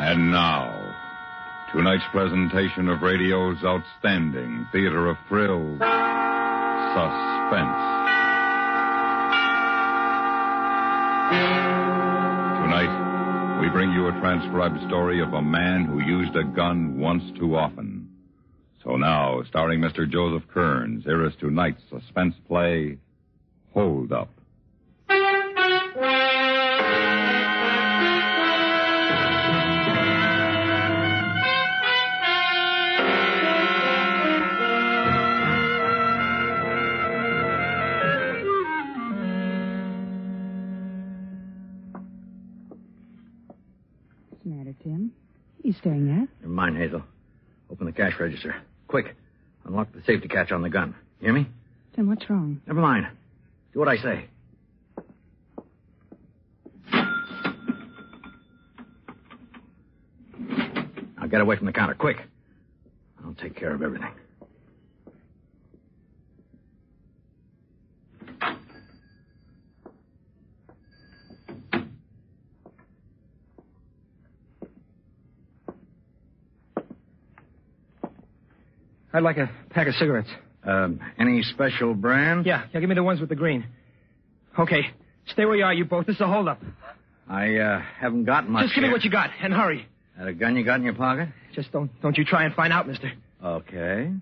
And now, tonight's presentation of radio's outstanding theater of thrills, Suspense. Tonight, we bring you a transcribed story of a man who used a gun once too often. So now, starring Mr. Joseph Kearns, here is tonight's suspense play, Hold Up. What's the matter, Tim? What you staring at? Never mind, Hazel. Open the cash register. Quick. Unlock the safety catch on the gun. You hear me? Tim, what's wrong? Never mind. Do what I say. Now get away from the counter, quick. I'll take care of everything. I'd like a pack of cigarettes. Um, any special brand? Yeah, yeah, give me the ones with the green. Okay, stay where you are, you both. This is a holdup. I uh, haven't got much. Just give me here. what you got, and hurry. That a gun you got in your pocket? Just don't don't you try and find out, mister. Okay.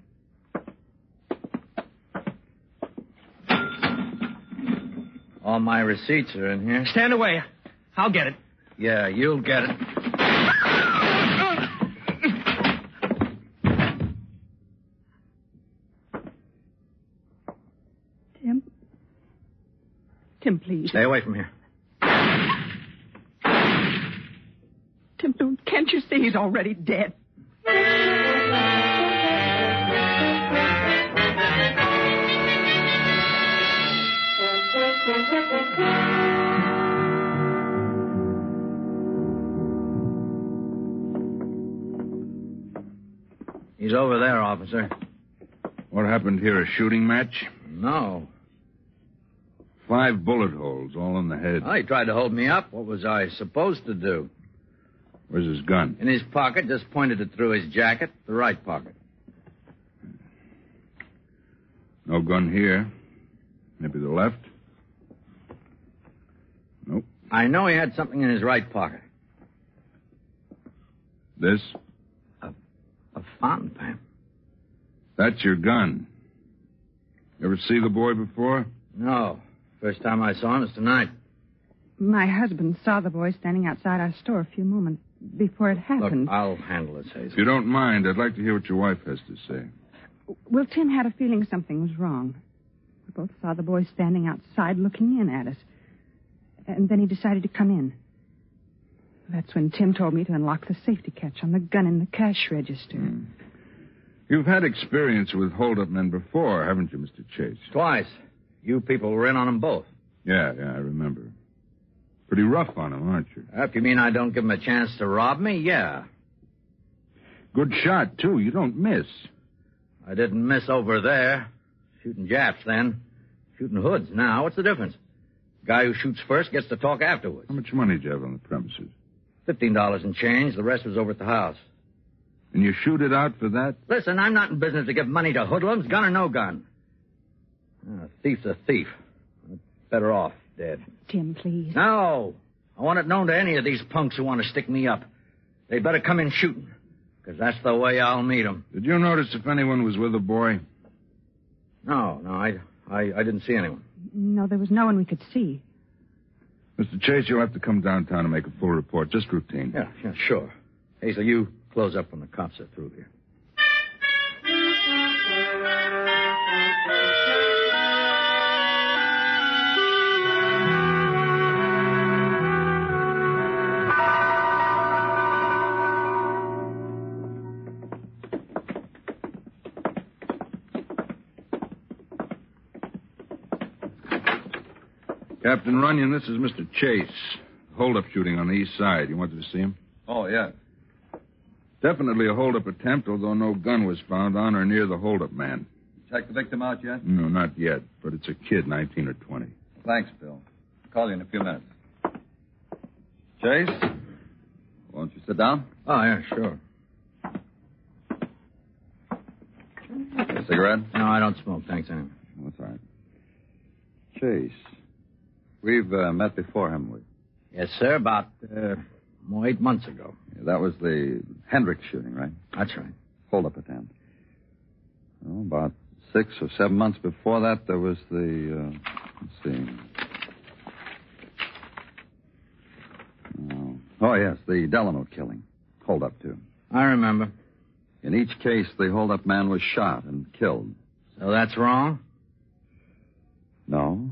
All my receipts are in here. Stand away. I'll get it. Yeah, you'll get it. Tim? Tim, please. Stay away from here. Tim, don't, can't you see he's already dead? He's over there, officer. What happened here? A shooting match? No. Five bullet holes, all in the head. Oh, he tried to hold me up. What was I supposed to do? Where's his gun? In his pocket, just pointed it through his jacket, the right pocket. No gun here. Maybe the left? Nope. I know he had something in his right pocket. This? A fountain pen. That's your gun. Ever see the boy before? No. First time I saw him was tonight. My husband saw the boy standing outside our store a few moments before it Look, happened. I'll handle this, Hazel. If you don't mind, I'd like to hear what your wife has to say. Well, Tim had a feeling something was wrong. We both saw the boy standing outside looking in at us. And then he decided to come in. That's when Tim told me to unlock the safety catch on the gun in the cash register. Hmm. You've had experience with hold-up men before, haven't you, Mr. Chase? Twice. You people were in on them both. Yeah, yeah, I remember. Pretty rough on him, aren't you? If you mean I don't give him a chance to rob me, yeah. Good shot, too. You don't miss. I didn't miss over there. Shooting Japs then. Shooting hoods now. What's the difference? Guy who shoots first gets to talk afterwards. How much money do you have on the premises? Fifteen dollars and change. The rest was over at the house. And you shoot it out for that? Listen, I'm not in business to give money to hoodlums, gun or no gun. A thief's a thief. Better off dead. Tim, please. No. I want it known to any of these punks who want to stick me up. They better come in shooting. Because that's the way I'll meet them. Did you notice if anyone was with the boy? No, no, I, I, I didn't see anyone. No, there was no one we could see. Mr. Chase, you'll have to come downtown and make a full report. Just routine. Yeah, yeah, sure. Hazel, you close up when the cops are through here. Captain Runyon, this is Mr. Chase. Hold-up shooting on the east side. You wanted to see him? Oh, yeah. Definitely a hold-up attempt, although no gun was found on or near the hold-up man. Check the victim out yet? No, not yet, but it's a kid, 19 or 20. Thanks, Bill. I'll call you in a few minutes. Chase, won't you sit down? Oh, yeah, sure. A cigarette? No, I don't smoke. Thanks, anyway. That's all right. Chase, we've uh, met before, haven't we? Yes, sir. About uh, more eight months ago. Yeah, that was the Hendricks shooting, right? That's right. Hold-up attempt. Well, about six or seven months before that, there was the. Uh, let's see. Oh. oh, yes, the Delano killing. Hold up, too. I remember. In each case, the hold-up man was shot and killed. So that's wrong? No,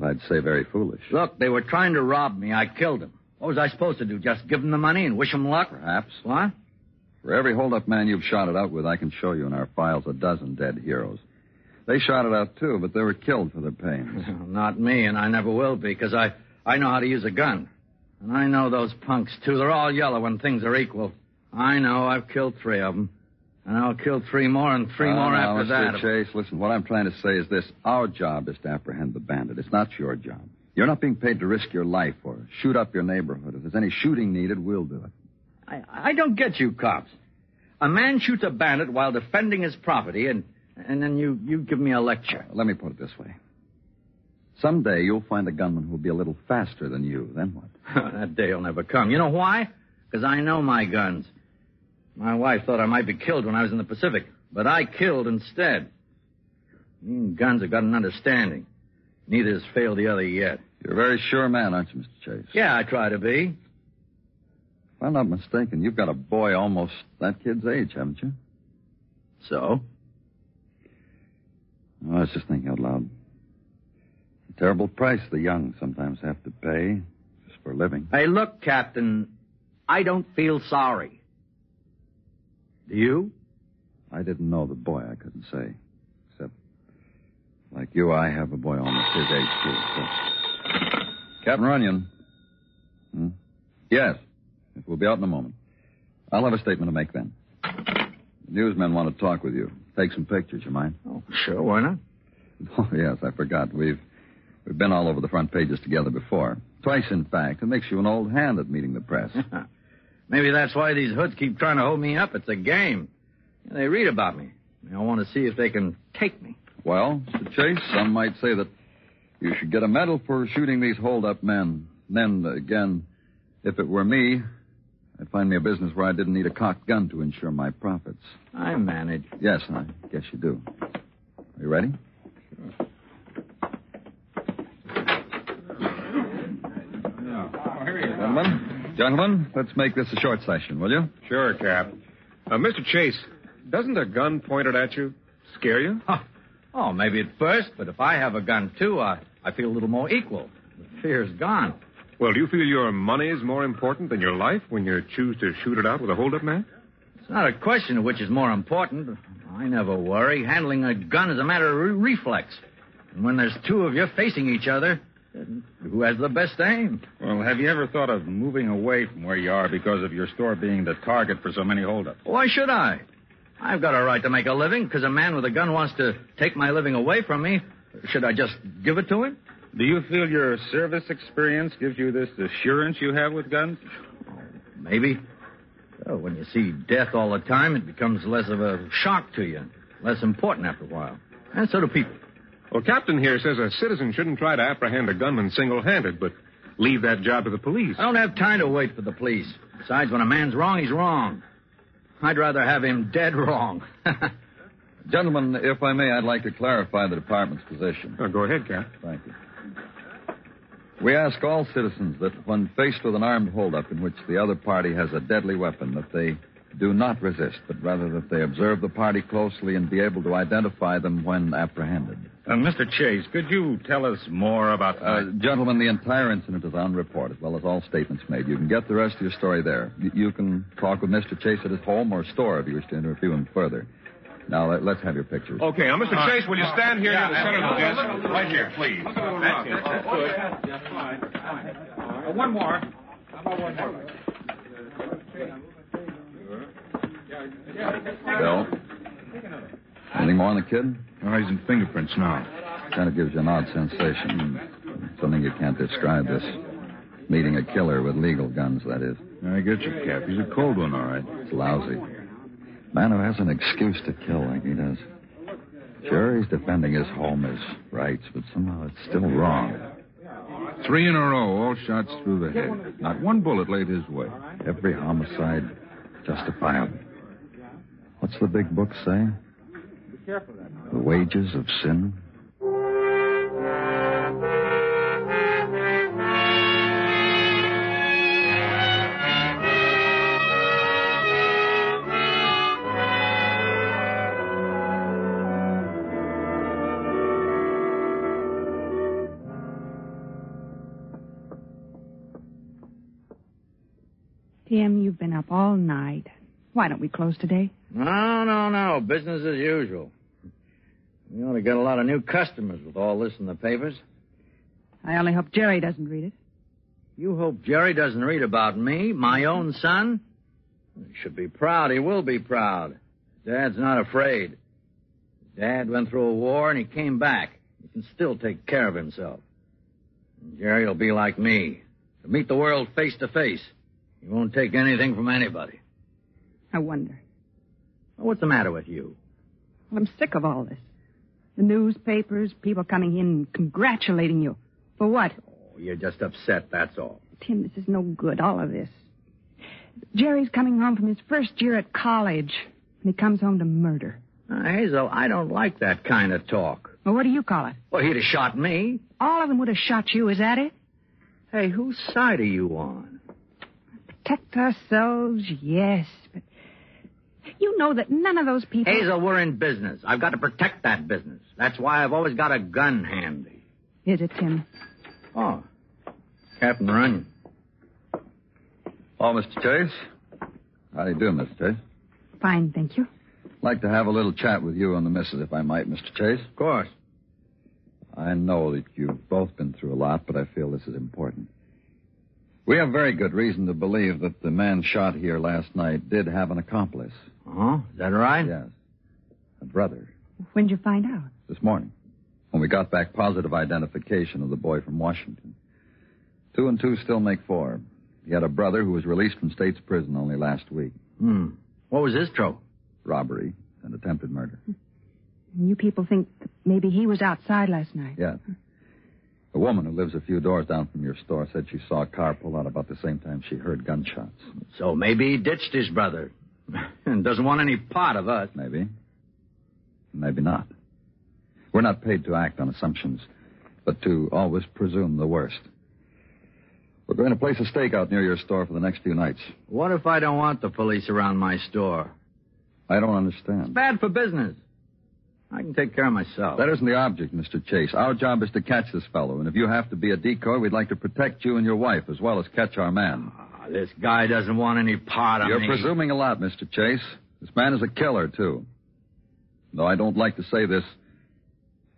but I'd say very foolish. Look, they were trying to rob me. I killed them. What was I supposed to do? Just give them the money and wish them luck? Perhaps. What? For every hold-up man you've shot it out with, I can show you in our files a dozen dead heroes. They shot it out too, but they were killed for their pains. Not me, and I never will be, because I, I know how to use a gun. And I know those punks, too. They're all yellow when things are equal. I know. I've killed three of them. And I'll kill three more and three Uh, more now, after Mr. that. Chase, listen, what I'm trying to say is this. Our job is to apprehend the bandit. It's not your job. You're not being paid to risk your life or shoot up your neighborhood. If there's any shooting needed, we'll do it. I, I don't get you, cops. A man shoots a bandit while defending his property, and, and then you, you give me a lecture. Let me put it this way. Someday you'll find a gunman who'll be a little faster than you. Then what? that day will never come. You know why? Because I know my guns. My wife thought I might be killed when I was in the Pacific, but I killed instead. Me and guns have got an understanding. Neither has failed the other yet. You're a very sure man, aren't you, Mr. Chase? Yeah, I try to be. If I'm not mistaken, you've got a boy almost that kid's age, haven't you? So? Oh, I was just thinking out loud. Terrible price the young sometimes have to pay just for a living. Hey, look, Captain, I don't feel sorry. Do you? I didn't know the boy, I couldn't say. Except, like you, I have a boy almost his age, too. So. Captain Runyon. Hmm? Yes. We'll be out in a moment. I'll have a statement to make then. The newsmen want to talk with you. Take some pictures, you mind? Oh, sure, why not? Oh, yes, I forgot. We've we've been all over the front pages together before. Twice, in fact. It makes you an old hand at meeting the press. Maybe that's why these hoods keep trying to hold me up. It's a game. They read about me. They all want to see if they can take me. well, Mr. Chase, some might say that you should get a medal for shooting these hold-up men. Then, uh, again, if it were me, I'd find me a business where I didn't need a cocked gun to ensure my profits. I manage. Yes, I guess you do. Are you ready? Gentlemen, let's make this a short session, will you? Sure, Cap. Uh, Mr. Chase, doesn't a gun pointed at you scare you? Huh. Oh, maybe at first, but if I have a gun too, I, I feel a little more equal. The fear's gone. Well, do you feel your money is more important than your life when you choose to shoot it out with a hold-up man? It's not a question of which is more important. I never worry. Handling a gun is a matter of re- reflex. And when there's two of you facing each other, who has the best aim? Well, have you ever thought of moving away from where you are because of your store being the target for so many holdups? Why should I? I've got a right to make a living because a man with a gun wants to take my living away from me. Should I just give it to him? Do you feel your service experience gives you this assurance you have with guns? Maybe. Well, when you see death all the time, it becomes less of a shock to you, less important after a while. And so do people. Well, Captain here says a citizen shouldn't try to apprehend a gunman single-handed, but leave that job to the police. I don't have time to wait for the police. Besides, when a man's wrong, he's wrong. I'd rather have him dead wrong. Gentlemen, if I may, I'd like to clarify the department's position. Oh, go ahead, Cap. Thank you. We ask all citizens that when faced with an armed holdup in which the other party has a deadly weapon, that they do not resist, but rather that they observe the party closely and be able to identify them when apprehended. Uh, Mr. Chase, could you tell us more about... Uh, gentlemen, the entire incident is on report, as well as all statements made. You can get the rest of your story there. Y- you can talk with Mr. Chase at his home or store if you wish to interview him further. Now, let, us have your pictures. Okay, now, Mr. Chase, will you stand here near the center of the desk? Right here, please. That's it. That's good. Uh, one more. How about one more? Bill? Anything more on the kid? Oh, he's in fingerprints now. Kind of gives you an odd sensation. Something you can't describe this. Meeting a killer with legal guns, that is. I get you, Cap. He's a cold one, all right. It's lousy. Man who has an excuse to kill like he does. Sure, he's defending his home, his rights, but somehow it's still wrong. Three in a row, all shots through the head. Not one bullet laid his way. Every homicide justifiable. What's the big book say? The wages of sin Tim, you've been up all night. Why don't we close today? No, no, no. Business as usual. We ought to get a lot of new customers with all this in the papers. I only hope Jerry doesn't read it. You hope Jerry doesn't read about me, my own son? He should be proud. He will be proud. Dad's not afraid. Dad went through a war and he came back. He can still take care of himself. And Jerry will be like me. To meet the world face to face. He won't take anything from anybody. I wonder. What's the matter with you? Well, I'm sick of all this. The newspapers, people coming in congratulating you. For what? Oh, you're just upset, that's all. Tim, this is no good, all of this. Jerry's coming home from his first year at college, and he comes home to murder. Uh, Hazel, I don't like that kind of talk. Well, what do you call it? Well, he'd have shot me. All of them would have shot you, is that it? Hey, whose side are you on? Protect ourselves, yes, but you know that none of those people. Hazel, we're in business. I've got to protect that business. That's why I've always got a gun handy. Is it, Tim? Oh, Captain Runyon. Oh, Mr. Chase. How do you do, Mr. Chase? Fine, thank you. Like to have a little chat with you and the missus, if I might, Mr. Chase. Of course. I know that you've both been through a lot, but I feel this is important. We have very good reason to believe that the man shot here last night did have an accomplice. Oh, is that right? Yes. A brother. When'd you find out? This morning. When we got back positive identification of the boy from Washington. Two and two still make four. He had a brother who was released from state's prison only last week. Hmm. What was his trouble? Robbery and attempted murder. You people think that maybe he was outside last night. Yes. A woman who lives a few doors down from your store said she saw a car pull out about the same time she heard gunshots. So maybe he ditched his brother and doesn't want any part of us. Maybe. Maybe not. We're not paid to act on assumptions, but to always presume the worst. We're going to place a stakeout near your store for the next few nights. What if I don't want the police around my store? I don't understand. It's bad for business. I can take care of myself. That isn't the object, Mr. Chase. Our job is to catch this fellow, and if you have to be a decoy, we'd like to protect you and your wife as well as catch our man. Ah, this guy doesn't want any part of me. You're presuming a lot, Mr. Chase. This man is a killer, too. Though I don't like to say this,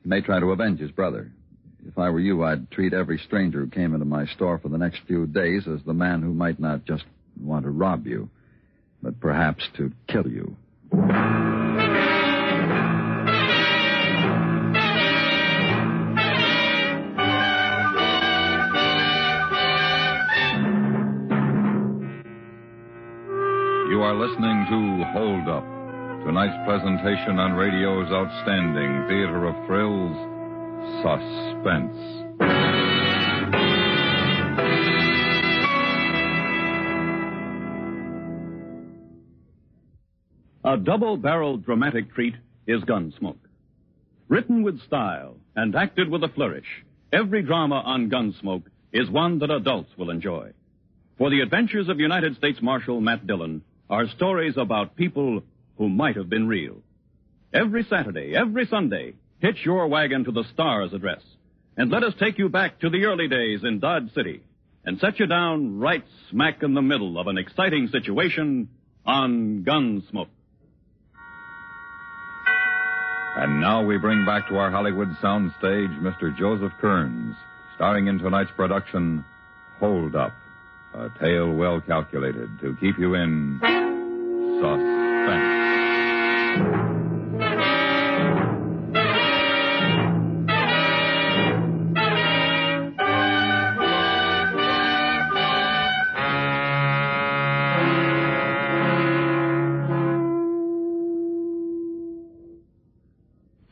he may try to avenge his brother. If I were you, I'd treat every stranger who came into my store for the next few days as the man who might not just want to rob you, but perhaps to kill you. Are listening to Hold Up, tonight's presentation on radio's outstanding theater of thrills, Suspense. A double barreled dramatic treat is Gunsmoke. Written with style and acted with a flourish, every drama on Gunsmoke is one that adults will enjoy. For the adventures of United States Marshal Matt Dillon are stories about people who might have been real. Every Saturday, every Sunday, hitch your wagon to the Stars address and let us take you back to the early days in Dodge City and set you down right smack in the middle of an exciting situation on Gunsmoke. And now we bring back to our Hollywood soundstage Mr. Joseph Kearns, starring in tonight's production, Hold Up, a tale well calculated to keep you in suspense.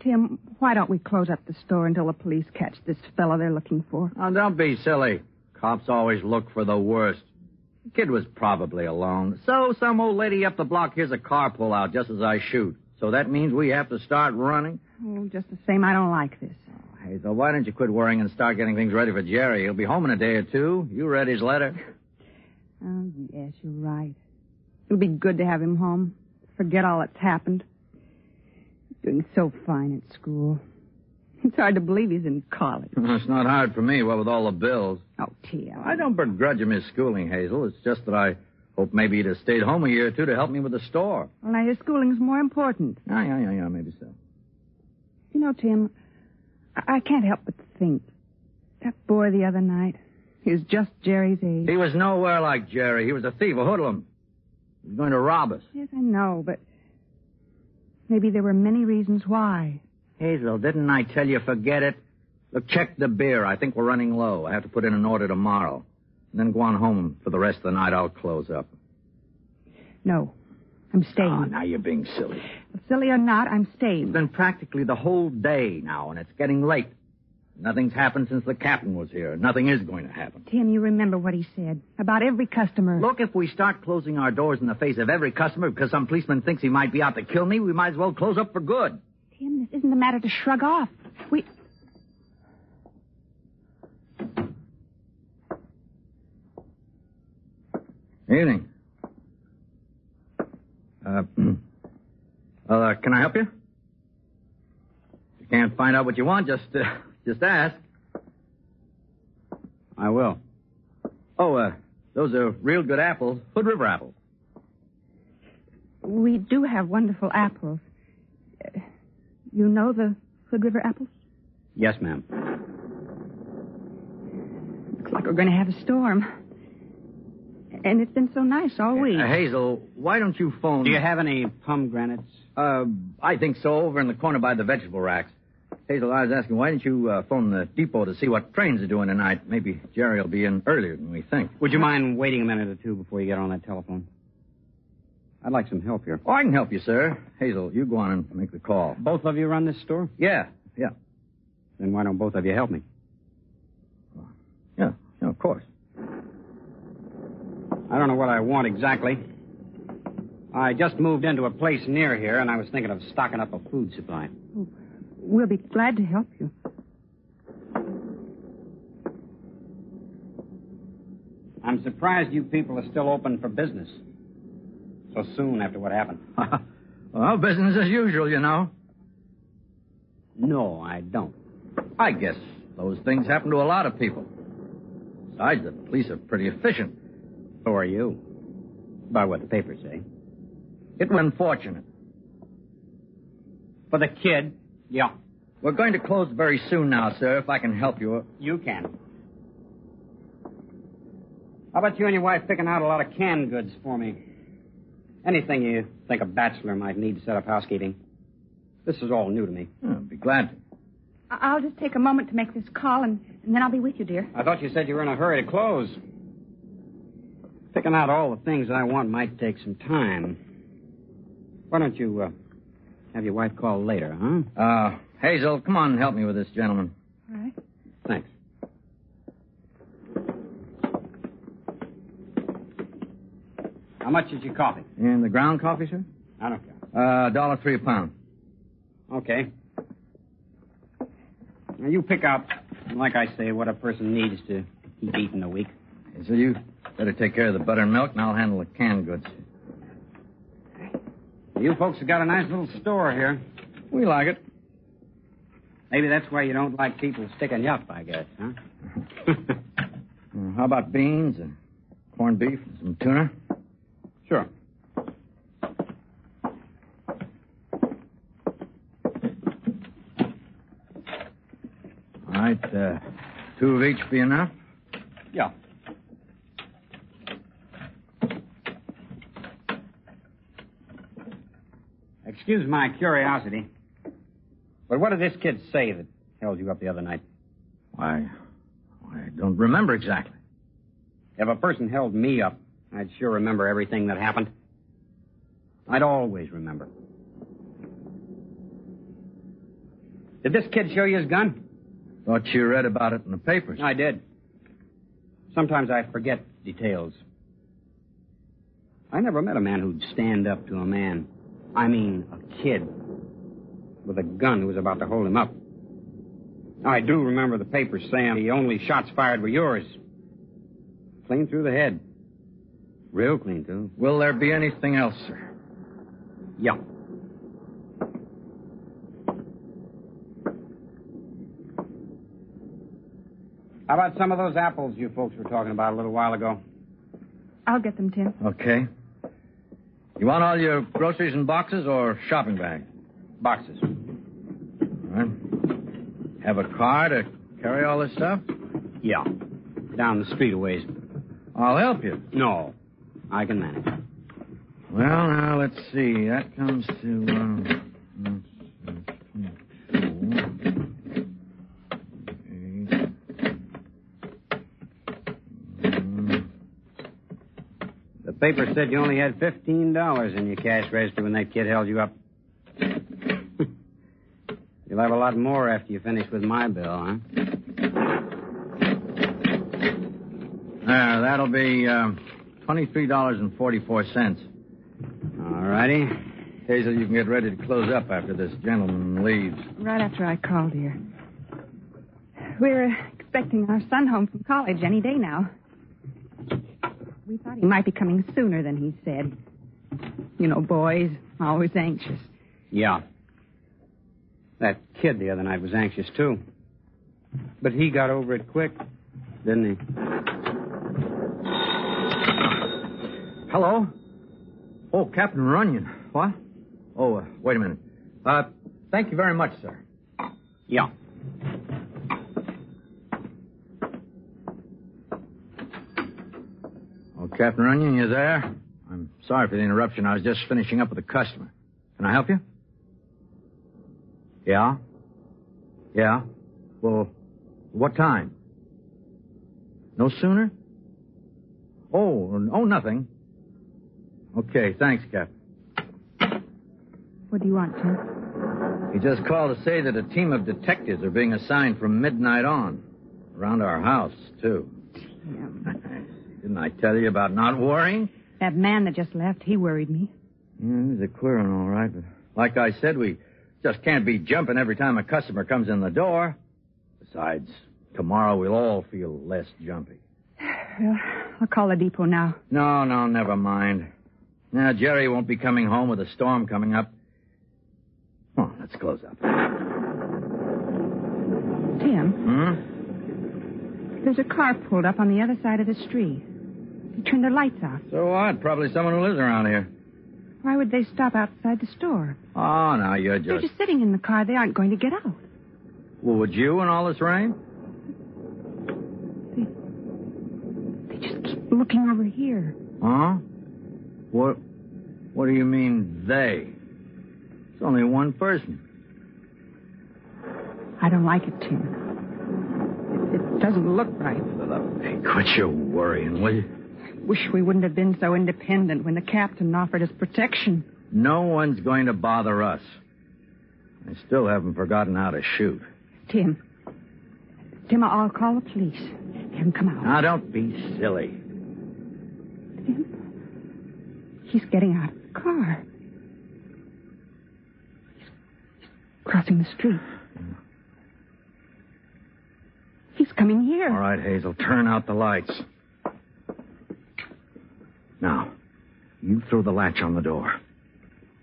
Tim, why don't we close up the store until the police catch this fellow they're looking for? Oh, don't be silly. Cops always look for the worst. The kid was probably alone. So some old lady up the block hears a car pull out just as I shoot. So that means we have to start running? Oh, just the same, I don't like this. Hazel, why don't you quit worrying and start getting things ready for Jerry? He'll be home in a day or two. You read his letter? Oh, yes, you're right. It'll be good to have him home. Forget all that's happened. He's doing so fine at school. It's hard to believe he's in college. it's not hard for me, what with all the bills. Oh, Tim. I don't begrudge him his schooling, Hazel. It's just that I hope maybe he'd have stayed home a year or two to help me with the store. Well, now, your schooling's more important. Yeah, yeah, yeah, yeah, maybe so. You know, Tim, I, I can't help but think. That boy the other night, he was just Jerry's age. He was nowhere like Jerry. He was a thief, a hoodlum. He was going to rob us. Yes, I know, but maybe there were many reasons why. Hazel, didn't I tell you forget it? Look, check the beer. I think we're running low. I have to put in an order tomorrow. And then go on home for the rest of the night. I'll close up. No, I'm staying. Oh, now you're being silly. Silly or not, I'm staying. It's been practically the whole day now, and it's getting late. Nothing's happened since the captain was here. Nothing is going to happen. Tim, you remember what he said about every customer. Look, if we start closing our doors in the face of every customer because some policeman thinks he might be out to kill me, we might as well close up for good. Tim, this isn't a matter to shrug off. We. Evening. Uh, uh, can I help you? If you can't find out what you want, just, uh, just ask. I will. Oh, uh, those are real good apples. Hood River apples. We do have wonderful apples. Uh, You know the Hood River apples? Yes, ma'am. Looks like we're going to have a storm. And it's been so nice all week. Uh, Hazel, why don't you phone... Do you have any pomegranates? Uh, I think so, over in the corner by the vegetable racks. Hazel, I was asking, why didn't you uh, phone the depot to see what trains are doing tonight? Maybe Jerry will be in earlier than we think. Would you mind waiting a minute or two before you get on that telephone? I'd like some help here. Oh, I can help you, sir. Hazel, you go on and make the call. Both of you run this store? Yeah, yeah. Then why don't both of you help me? Yeah, yeah, of course. I don't know what I want exactly. I just moved into a place near here, and I was thinking of stocking up a food supply. Oh, we'll be glad to help you. I'm surprised you people are still open for business. So soon after what happened. well, business as usual, you know. No, I don't. I guess those things happen to a lot of people. Besides, the police are pretty efficient. So are you. By what the papers say. It was unfortunate. For the kid, yeah. We're going to close very soon now, sir, if I can help you. You can. How about you and your wife picking out a lot of canned goods for me? Anything you think a bachelor might need to set up housekeeping. This is all new to me. Oh, I'll be glad to. I- I'll just take a moment to make this call, and, and then I'll be with you, dear. I thought you said you were in a hurry to close. Picking out all the things I want might take some time. Why don't you uh, have your wife call later, huh? Uh, Hazel, come on and help me with this gentleman. All right. Thanks. How much is your coffee? And the ground coffee, sir? I don't care. Uh, dollar three a pound. Okay. Now you pick out, like I say, what a person needs to keep eating a week. So you Better take care of the buttermilk, and I'll handle the canned goods. You folks have got a nice little store here. We like it. Maybe that's why you don't like people sticking you up, I guess, huh? Uh, how about beans and corned beef and some tuna? Sure. All right, uh, two of each be enough? Yeah. Excuse my curiosity, but what did this kid say that held you up the other night? Why, I don't remember exactly. If a person held me up, I'd sure remember everything that happened. I'd always remember. Did this kid show you his gun? Thought you read about it in the papers. I did. Sometimes I forget details. I never met a man who'd stand up to a man. I mean, a kid. With a gun who was about to hold him up. I do remember the papers saying the only shots fired were yours. Clean through the head. Real clean, too. Will there be anything else, sir? Yeah. How about some of those apples you folks were talking about a little while ago? I'll get them, Tim. Okay. You want all your groceries in boxes or shopping bags? Boxes. All right. Have a car to carry all this stuff? Yeah. Down the street a ways. I'll help you. No. I can manage. Well, now, let's see. That comes to, uh... paper said you only had $15 in your cash register when that kid held you up. You'll have a lot more after you finish with my bill, huh? There, that'll be, uh, $23.44. All righty. Hazel, you can get ready to close up after this gentleman leaves. Right after I called here. We're expecting our son home from college any day now. We thought he might be coming sooner than he said. You know, boys, always anxious. Yeah. That kid the other night was anxious, too. But he got over it quick, didn't he? Hello? Oh, Captain Runyon. What? Oh, uh, wait a minute. Uh, thank you very much, sir. Yeah. Oh, Captain Runyon, you there? I'm sorry for the interruption. I was just finishing up with a customer. Can I help you? Yeah? Yeah? Well, what time? No sooner? Oh, oh, nothing. Okay, thanks, Captain. What do you want, Tim? He just called to say that a team of detectives are being assigned from midnight on. Around our house, too. Didn't I tell you about not worrying? That man that just left, he worried me. Yeah, he's a queer one, all right. But like I said, we just can't be jumping every time a customer comes in the door. Besides, tomorrow we'll all feel less jumpy. Well, I'll call the depot now. No, no, never mind. Now, Jerry won't be coming home with a storm coming up. Oh, let's close up. Tim, Hmm? there's a car pulled up on the other side of the street. They turned their lights off. So what? Probably someone who lives around here. Why would they stop outside the store? Oh, now you're just. They're just. sitting in the car. They aren't going to get out. Well, would you in all this rain? They just keep looking over here. Huh? What? What do you mean they? It's only one person. I don't like it, Tim. It, it doesn't look right. Hey, quit your worrying, will you? Wish we wouldn't have been so independent when the captain offered us protection. No one's going to bother us. I still haven't forgotten how to shoot. Tim. Tim, I'll call the police. Tim, come out. Now, don't be silly. Tim. He's getting out of the car. He's crossing the street. He's coming here. All right, Hazel, turn out the lights. Now, you throw the latch on the door.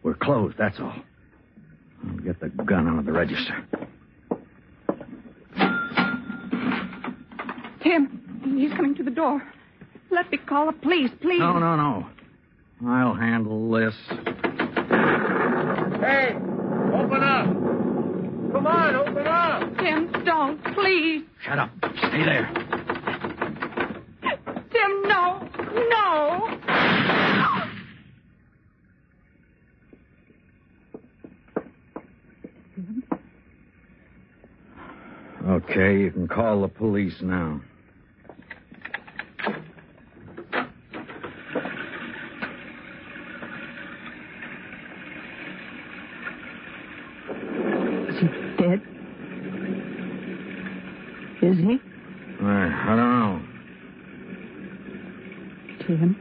We're closed, that's all. I'll get the gun out of the register. Tim, he's coming to the door. Let me call the police, please. No, no, no. I'll handle this. Hey, open up. Come on, open up. Tim, don't, please. Shut up. Stay there. Tim, no. No. Okay, you can call the police now. Is he dead? Is he? I, I don't know. Tim?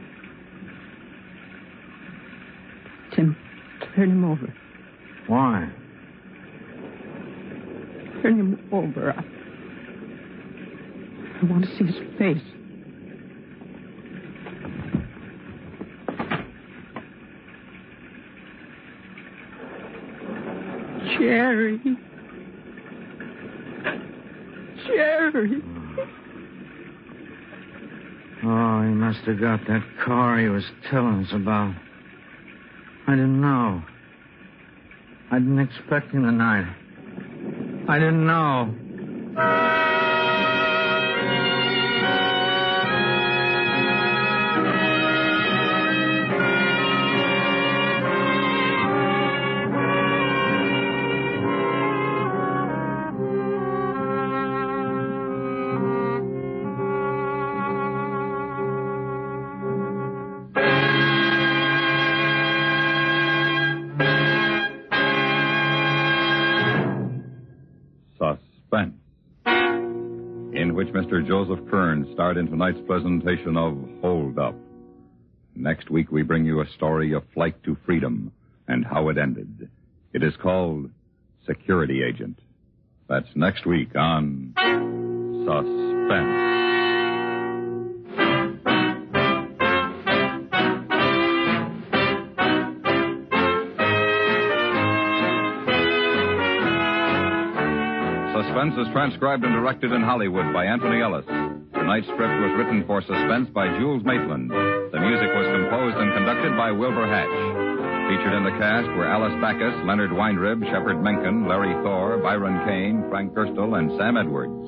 Tim, turn him over. Why? Turn him over. I, I want to see his face. Jerry. Jerry. Oh, he must have got that car he was telling us about. I didn't know. I didn't expect him tonight. I didn't know. In tonight's presentation of Hold Up. Next week, we bring you a story of flight to freedom and how it ended. It is called Security Agent. That's next week on Suspense. Suspense is transcribed and directed in Hollywood by Anthony Ellis. Tonight's script was written for Suspense by Jules Maitland. The music was composed and conducted by Wilbur Hatch. Featured in the cast were Alice Backus, Leonard Weinrib, Shepard Menken, Larry Thor, Byron Kane, Frank Gerstle, and Sam Edwards.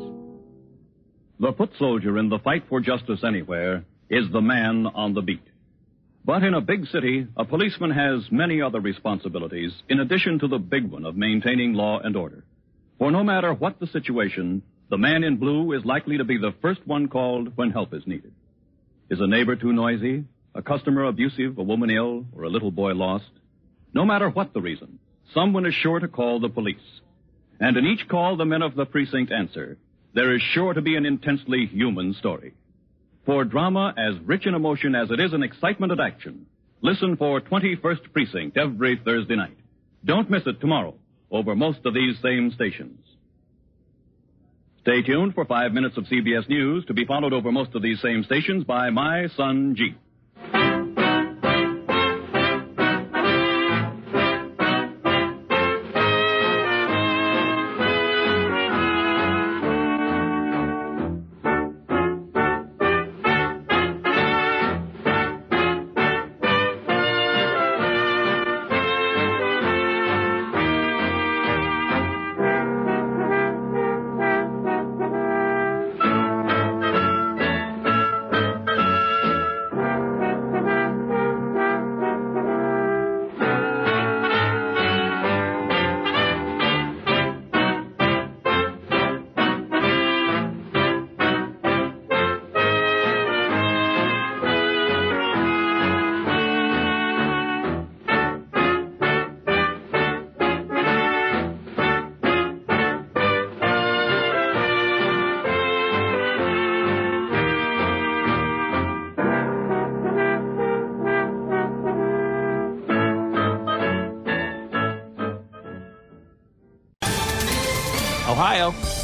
The foot soldier in the fight for justice anywhere is the man on the beat. But in a big city, a policeman has many other responsibilities in addition to the big one of maintaining law and order. For no matter what the situation, the man in blue is likely to be the first one called when help is needed. Is a neighbor too noisy? A customer abusive? A woman ill? Or a little boy lost? No matter what the reason, someone is sure to call the police. And in each call the men of the precinct answer, there is sure to be an intensely human story. For drama as rich in emotion as it is in excitement and action, listen for 21st Precinct every Thursday night. Don't miss it tomorrow over most of these same stations. Stay tuned for five minutes of CBS News to be followed over most of these same stations by My Son Jeep.